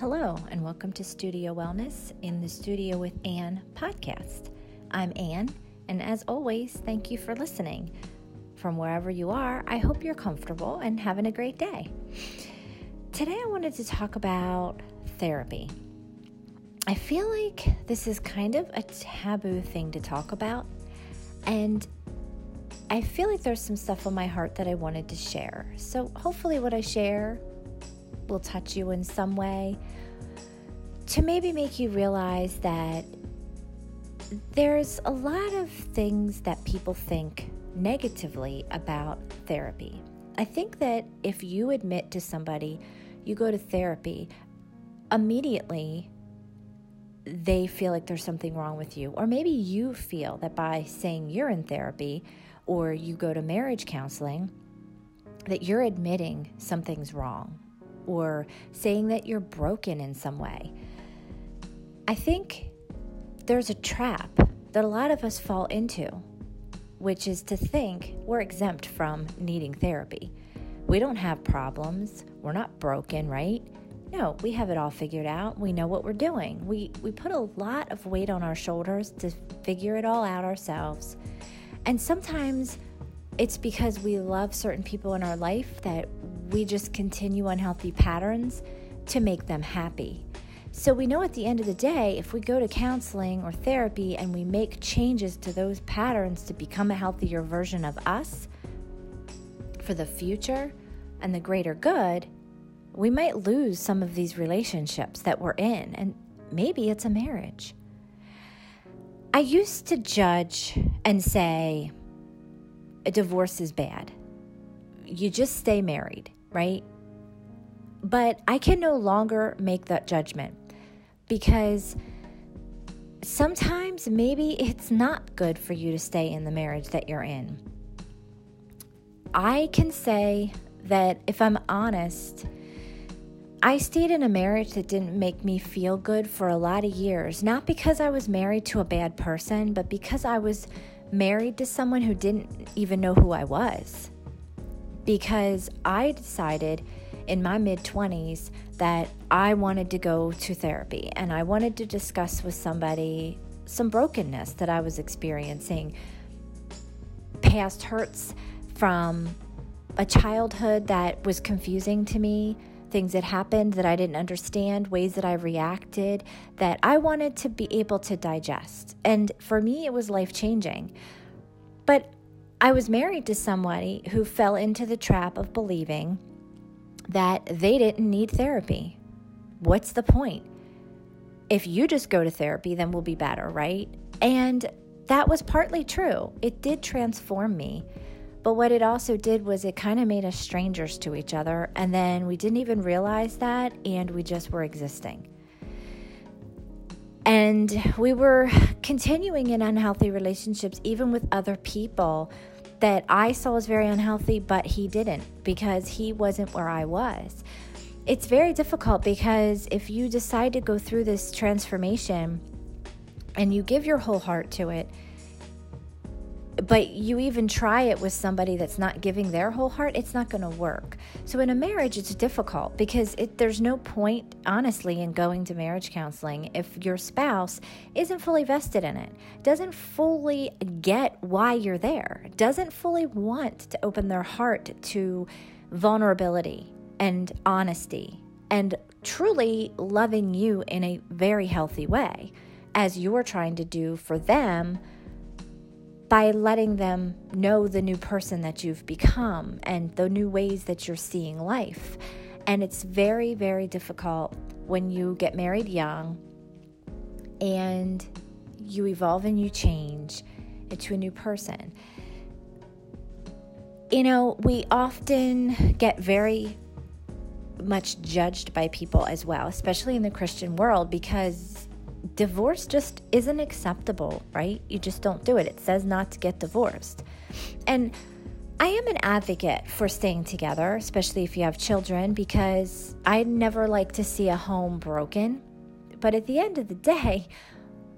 Hello, and welcome to Studio Wellness in the Studio with Anne podcast. I'm Anne, and as always, thank you for listening. From wherever you are, I hope you're comfortable and having a great day. Today, I wanted to talk about therapy. I feel like this is kind of a taboo thing to talk about, and I feel like there's some stuff on my heart that I wanted to share. So, hopefully, what I share will touch you in some way to maybe make you realize that there's a lot of things that people think negatively about therapy. I think that if you admit to somebody you go to therapy, immediately they feel like there's something wrong with you. Or maybe you feel that by saying you're in therapy or you go to marriage counseling, that you're admitting something's wrong or saying that you're broken in some way. I think there's a trap that a lot of us fall into, which is to think we're exempt from needing therapy. We don't have problems, we're not broken, right? No, we have it all figured out. We know what we're doing. We we put a lot of weight on our shoulders to figure it all out ourselves. And sometimes it's because we love certain people in our life that we just continue unhealthy patterns to make them happy. So we know at the end of the day, if we go to counseling or therapy and we make changes to those patterns to become a healthier version of us for the future and the greater good, we might lose some of these relationships that we're in, and maybe it's a marriage. I used to judge and say a divorce is bad. You just stay married right? But I can no longer make that judgment because sometimes maybe it's not good for you to stay in the marriage that you're in. I can say that if I'm honest, I stayed in a marriage that didn't make me feel good for a lot of years, not because I was married to a bad person, but because I was married to someone who didn't even know who I was because I decided in my mid 20s that I wanted to go to therapy and I wanted to discuss with somebody some brokenness that I was experiencing, past hurts from a childhood that was confusing to me, things that happened that I didn't understand, ways that I reacted that I wanted to be able to digest. And for me, it was life changing. But I was married to somebody who fell into the trap of believing that they didn't need therapy. What's the point? If you just go to therapy, then we'll be better, right? And that was partly true. It did transform me. But what it also did was it kind of made us strangers to each other. And then we didn't even realize that, and we just were existing. And we were continuing in unhealthy relationships, even with other people that I saw as very unhealthy, but he didn't because he wasn't where I was. It's very difficult because if you decide to go through this transformation and you give your whole heart to it, but you even try it with somebody that's not giving their whole heart, it's not going to work. So in a marriage, it's difficult because it, there's no point, honestly, in going to marriage counseling if your spouse isn't fully vested in it, doesn't fully get why you're there, doesn't fully want to open their heart to vulnerability and honesty and truly loving you in a very healthy way as you're trying to do for them by letting them know the new person that you've become and the new ways that you're seeing life. And it's very, very difficult when you get married young and you evolve and you change into a new person. You know, we often get very much judged by people as well, especially in the Christian world, because divorce just isn't acceptable, right? You just don't do it. It says not to get divorced. And I am an advocate for staying together, especially if you have children, because I never like to see a home broken. But at the end of the day,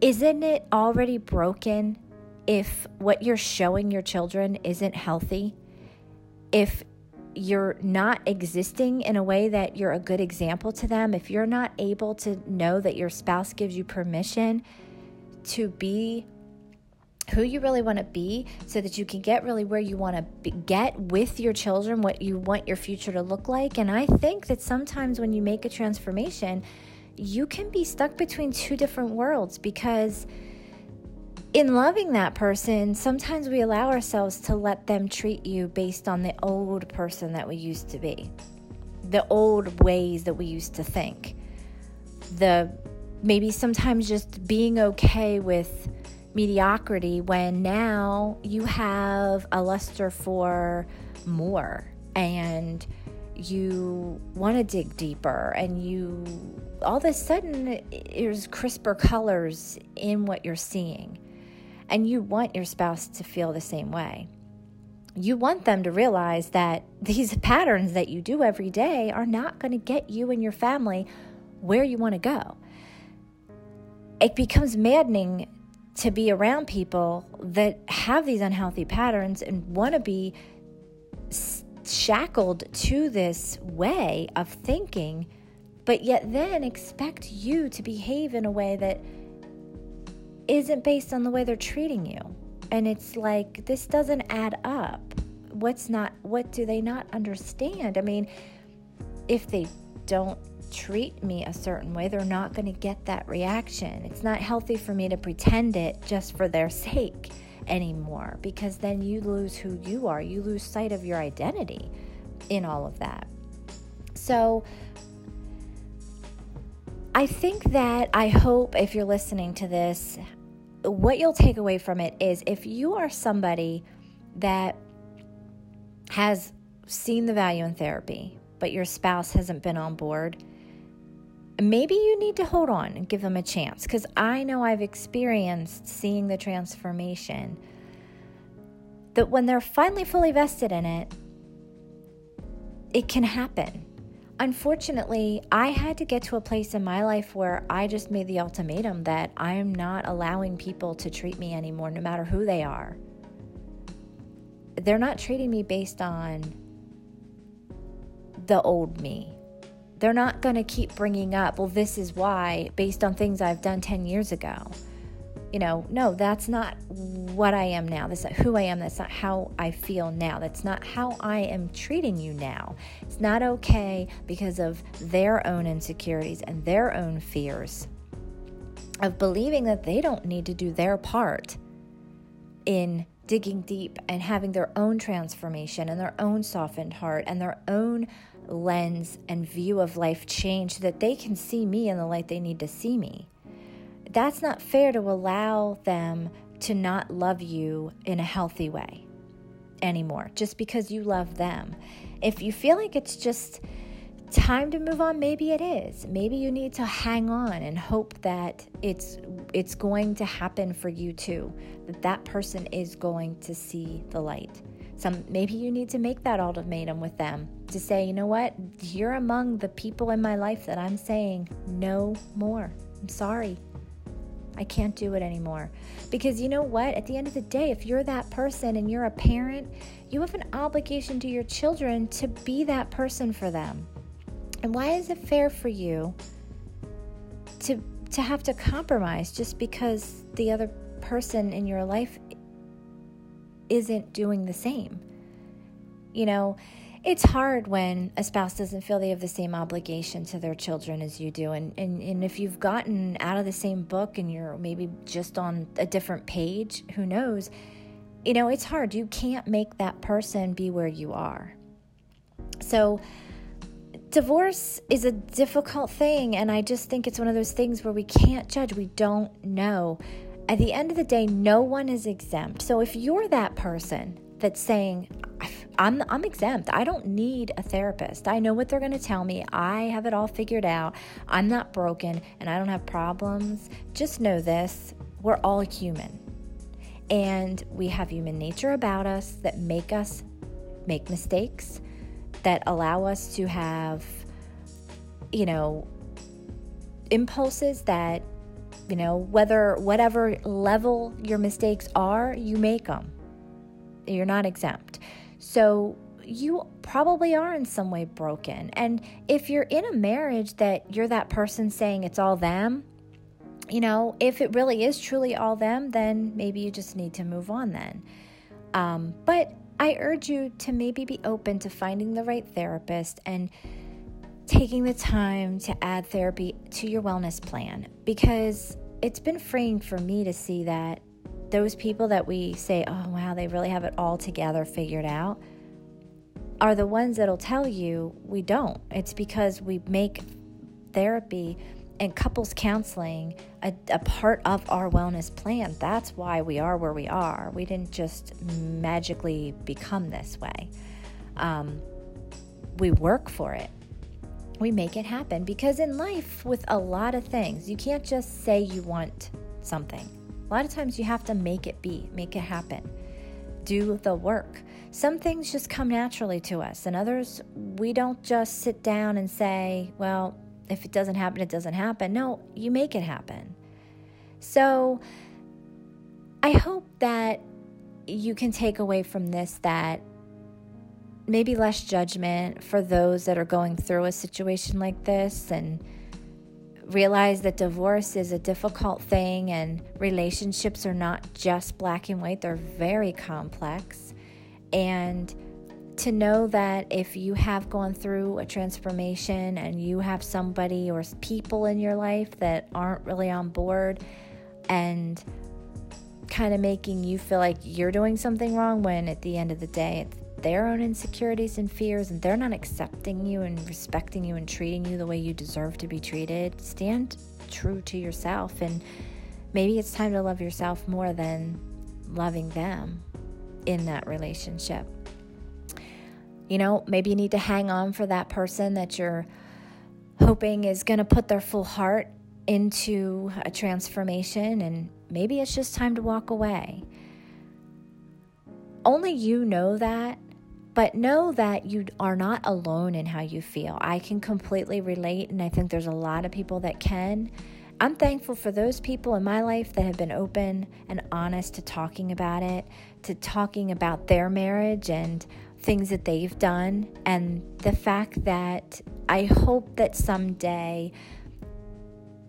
isn't it already broken if what you're showing your children isn't healthy? If you're not existing in a way that you're a good example to them, if you're not able to know that your spouse gives you permission to be who you really want to be so that you can get really where you want to get with your children, what you want your future to look like. And I think that sometimes when you make a transformation, you can be stuck between two different worlds because in loving that person, sometimes we allow ourselves to let them treat you based on the old person that we used to be, the old ways that we used to think, the maybe sometimes just being okay with mediocrity when now you have a luster for more and you want to dig deeper and you all of a sudden there's crisper colors in what you're seeing and you want your spouse to feel the same way. You want them to realize that these patterns that you do every day are not going to get you and your family where you want to go. It becomes maddening to be around people that have these unhealthy patterns and want to be shackled to this way of thinking, but yet then expect you to behave in a way that isn't based on the way they're treating you. And it's like, this doesn't add up. What's not, what do they not understand? I mean, if they don't treat me a certain way, they're not going to get that reaction. It's not healthy for me to pretend it just for their sake anymore because then you lose who you are. You lose sight of your identity in all of that. So, I think that I hope if you're listening to this, what you'll take away from it is if you are somebody that has seen the value in therapy, but your spouse hasn't been on board, maybe you need to hold on and give them a chance because I know I've experienced seeing the transformation. That when they're finally fully vested in it, it can happen. Unfortunately, I had to get to a place in my life where I just made the ultimatum that I'm not allowing people to treat me anymore, no matter who they are. They're not treating me based on the old me they're not going to keep bringing up, well, this is why, based on things I've done 10 years ago. You know, no, that's not what I am now. That's not who I am. That's not how I feel now. That's not how I am treating you now. It's not okay because of their own insecurities and their own fears of believing that they don't need to do their part in digging deep and having their own transformation and their own softened heart and their own lens and view of life change so that they can see me in the light they need to see me. That's not fair to allow them to not love you in a healthy way anymore just because you love them. If you feel like it's just time to move on, maybe it is. Maybe you need to hang on and hope that it's it's going to happen for you too. That that person is going to see the light. Some maybe you need to make that ultimatum with them to say, you know what? You're among the people in my life that I'm saying no more. I'm sorry. I can't do it anymore. Because you know what? At the end of the day, if you're that person and you're a parent, you have an obligation to your children to be that person for them. And why is it fair for you to to have to compromise just because the other person in your life isn't doing the same. You know, it's hard when a spouse doesn't feel they have the same obligation to their children as you do. And, and, and if you've gotten out of the same book and you're maybe just on a different page, who knows? You know, it's hard. You can't make that person be where you are. So, divorce is a difficult thing. And I just think it's one of those things where we can't judge. We don't know at the end of the day, no one is exempt. So if you're that person that's saying, I'm, I'm exempt. I don't need a therapist. I know what they're going to tell me. I have it all figured out. I'm not broken and I don't have problems. Just know this we're all human. And we have human nature about us that make us make mistakes, that allow us to have, you know, impulses that you know, whether whatever level your mistakes are, you make them. You're not exempt. So you probably are in some way broken. And if you're in a marriage that you're that person saying it's all them, you know, if it really is truly all them, then maybe you just need to move on then. Um, but I urge you to maybe be open to finding the right therapist and taking the time to add therapy to your wellness plan because it's been freeing for me to see that those people that we say, oh, wow, they really have it all together figured out, are the ones that'll tell you we don't. It's because we make therapy and couples counseling a, a, part of our wellness plan. That's why we are where we are. We didn't just magically become this way. Um, we work for it. We make it happen because in life, with a lot of things, you can't just say you want something. A lot of times you have to make it be, make it happen, do the work. Some things just come naturally to us, and others we don't just sit down and say, well, if it doesn't happen, it doesn't happen. No, you make it happen. So I hope that you can take away from this that maybe less judgment for those that are going through a situation like this and realize that divorce is a difficult thing and relationships are not just black and white, they're very complex. And to know that if you have gone through a transformation and you have somebody or people in your life that aren't really on board and kind of making you feel like you're doing something wrong when at the end of the day it's their own insecurities and fears and they're not accepting you and respecting you and treating you the way you deserve to be treated, stand true to yourself and maybe it's time to love yourself more than loving them in that relationship. You know, maybe you need to hang on for that person that you're hoping is going to put their full heart into a transformation, and maybe it's just time to walk away. Only you know that, but know that you are not alone in how you feel. I can completely relate, and I think there's a lot of people that can. I'm thankful for those people in my life that have been open and honest to talking about it, to talking about their marriage and things that they've done, and the fact that I hope that someday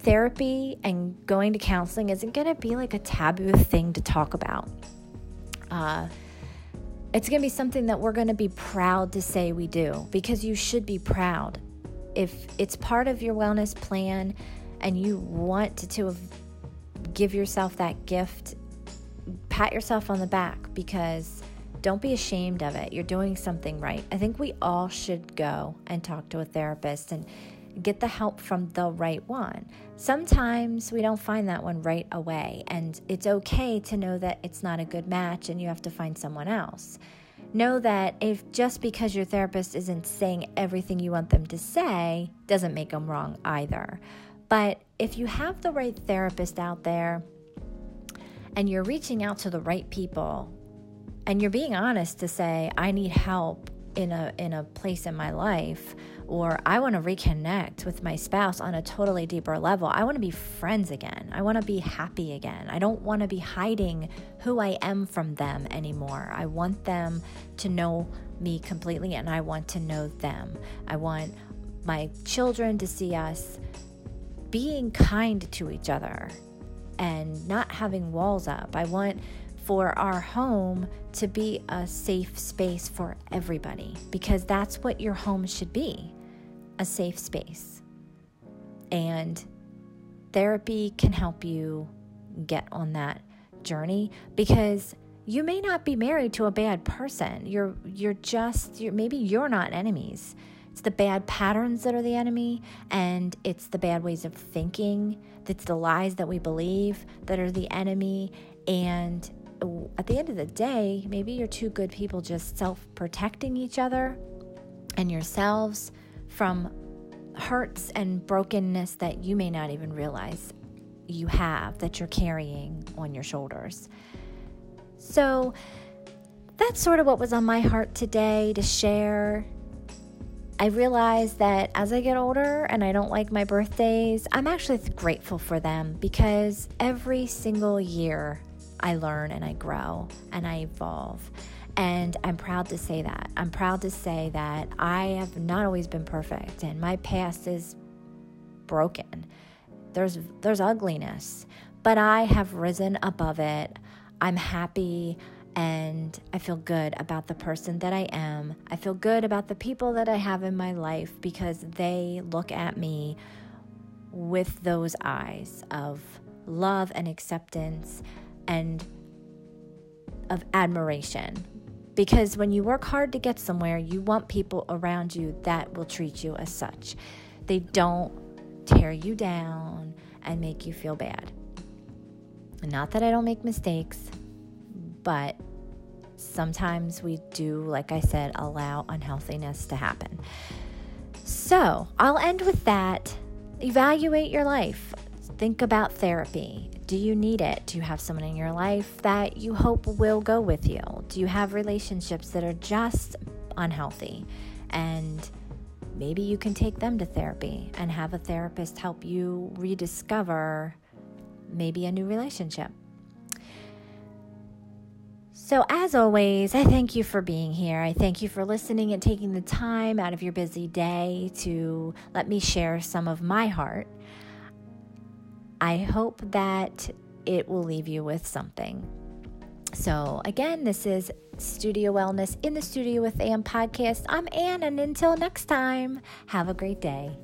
therapy and going to counseling isn't going to be like a taboo thing to talk about. Uh, it's going to be something that we're going to be proud to say we do because you should be proud. If it's part of your wellness plan and you want to, to give yourself that gift, pat yourself on the back because don't be ashamed of it. You're doing something right. I think we all should go and talk to a therapist and get the help from the right one. Sometimes we don't find that one right away, and it's okay to know that it's not a good match and you have to find someone else. Know that if just because your therapist isn't saying everything you want them to say, doesn't make them wrong either. But if you have the right therapist out there and you're reaching out to the right people, and you're being honest to say i need help in a in a place in my life or i want to reconnect with my spouse on a totally deeper level. I want to be friends again. I want to be happy again. I don't want to be hiding who i am from them anymore. I want them to know me completely and i want to know them. I want my children to see us being kind to each other and not having walls up. I want for our home to be a safe space for everybody because that's what your home should be a safe space. And therapy can help you get on that journey because you may not be married to a bad person. You're you're just you're, maybe you're not enemies. It's the bad patterns that are the enemy and it's the bad ways of thinking, it's the lies that we believe that are the enemy and at the end of the day, maybe you're two good people just self protecting each other and yourselves from hurts and brokenness that you may not even realize you have that you're carrying on your shoulders. So that's sort of what was on my heart today to share. I realize that as I get older and I don't like my birthdays, I'm actually grateful for them because every single year I learn and I grow and I evolve. And I'm proud to say that. I'm proud to say that I have not always been perfect and my past is broken. There's there's ugliness, but I have risen above it. I'm happy and I feel good about the person that I am. I feel good about the people that I have in my life because they look at me with those eyes of love and acceptance and of admiration. Because when you work hard to get somewhere, you want people around you that will treat you as such. They don't tear you down and make you feel bad. Not that I don't make mistakes, but sometimes we do, like I said, allow unhealthiness to happen. So I'll end with that. Evaluate your life. Think about therapy. Do you need it? Do you have someone in your life that you hope will go with you? Do you have relationships that are just unhealthy? And maybe you can take them to therapy and have a therapist help you rediscover maybe a new relationship. So, as always, I thank you for being here. I thank you for listening and taking the time out of your busy day to let me share some of my heart. I hope that it will leave you with something. So, again, this is Studio Wellness in the Studio with Ann podcast. I'm Ann, and until next time, have a great day.